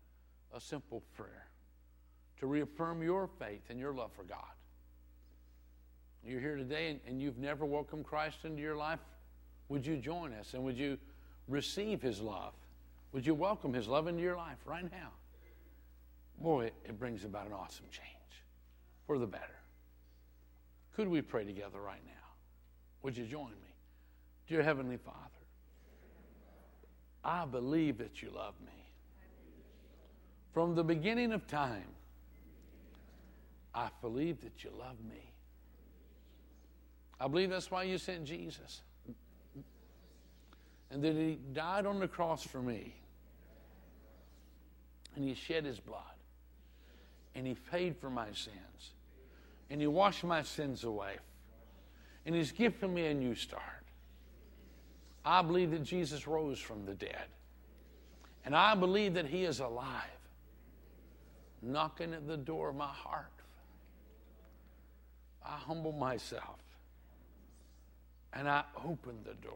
a simple prayer to reaffirm your faith and your love for God. You're here today and, and you've never welcomed Christ into your life. Would you join us and would you receive His love? Would you welcome His love into your life right now? Boy, it, it brings about an awesome change for the better. Could we pray together right now? Would you join me? Dear Heavenly Father, I believe that you love me. From the beginning of time, I believe that you love me. I believe that's why you sent Jesus. And that he died on the cross for me. And he shed his blood. And he paid for my sins. And he washed my sins away. And he's given me a new start. I believe that Jesus rose from the dead. And I believe that He is alive, knocking at the door of my heart. I humble myself and I open the door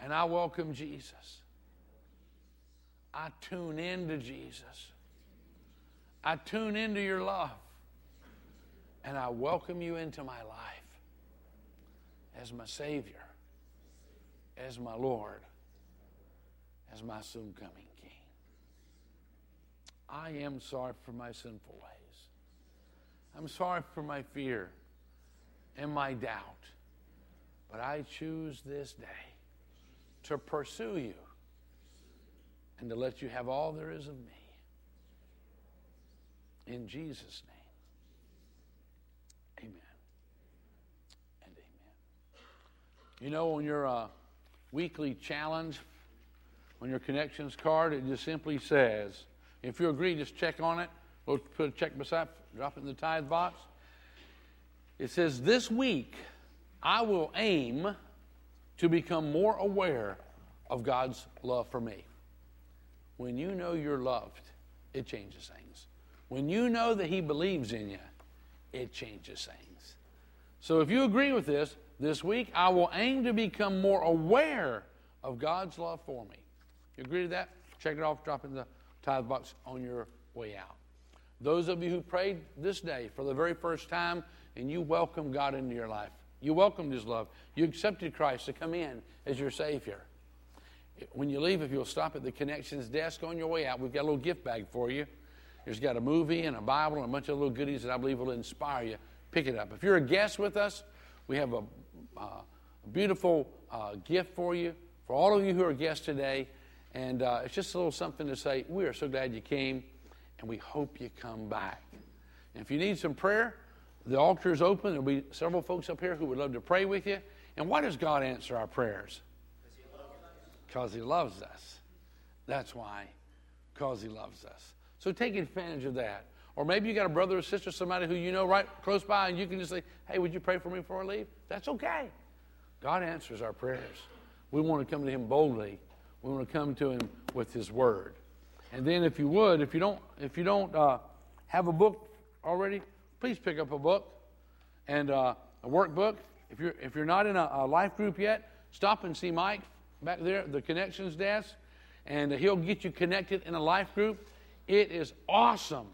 and I welcome Jesus. I tune into Jesus. I tune into your love and I welcome you into my life as my Savior as my Lord, as my soon coming King. I am sorry for my sinful ways. I'm sorry for my fear and my doubt. But I choose this day to pursue you and to let you have all there is of me. In Jesus' name. Amen and amen. You know, when you're. Uh, weekly challenge on your connections card. It just simply says, if you agree, just check on it. We'll put a check beside, drop it in the tithe box. It says, This week I will aim to become more aware of God's love for me. When you know you're loved, it changes things. When you know that He believes in you, it changes things. So if you agree with this, this week, I will aim to become more aware of God's love for me. You agree to that? Check it off, drop in the tithe box on your way out. Those of you who prayed this day for the very first time and you welcome God into your life, you welcomed His love, you accepted Christ to come in as your Savior. When you leave, if you'll stop at the connections desk on your way out, we've got a little gift bag for you. There's got a movie and a Bible and a bunch of little goodies that I believe will inspire you. Pick it up. If you're a guest with us, we have a beautiful uh, gift for you, for all of you who are guests today. And uh, it's just a little something to say, we are so glad you came, and we hope you come back. And if you need some prayer, the altar is open. There'll be several folks up here who would love to pray with you. And why does God answer our prayers? Because He loves us. That's why. Because He loves us. So take advantage of that. Or maybe you got a brother or sister, somebody who you know right close by, and you can just say, hey, would you pray for me before I leave? That's okay. God answers our prayers. We want to come to Him boldly. We want to come to Him with His Word. And then, if you would, if you don't, if you don't uh, have a book already, please pick up a book and uh, a workbook. If you're if you're not in a, a, life group yet, stop and see Mike back there, the connections desk, and he'll get you connected in a life group. It is awesome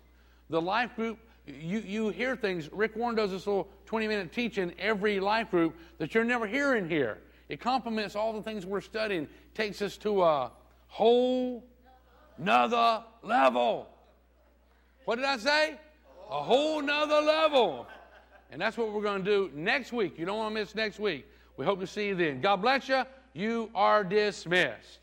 the life group, you, you hear things. Rick Warren does this little 20 minute teaching every life group that you're never hearing here. It complements all the things we're studying, takes us to a whole nother level. What did I say? A whole nother level. And that's what we're going to do next week. You don't want to miss next week. We hope to see you then. God bless you. You are dismissed.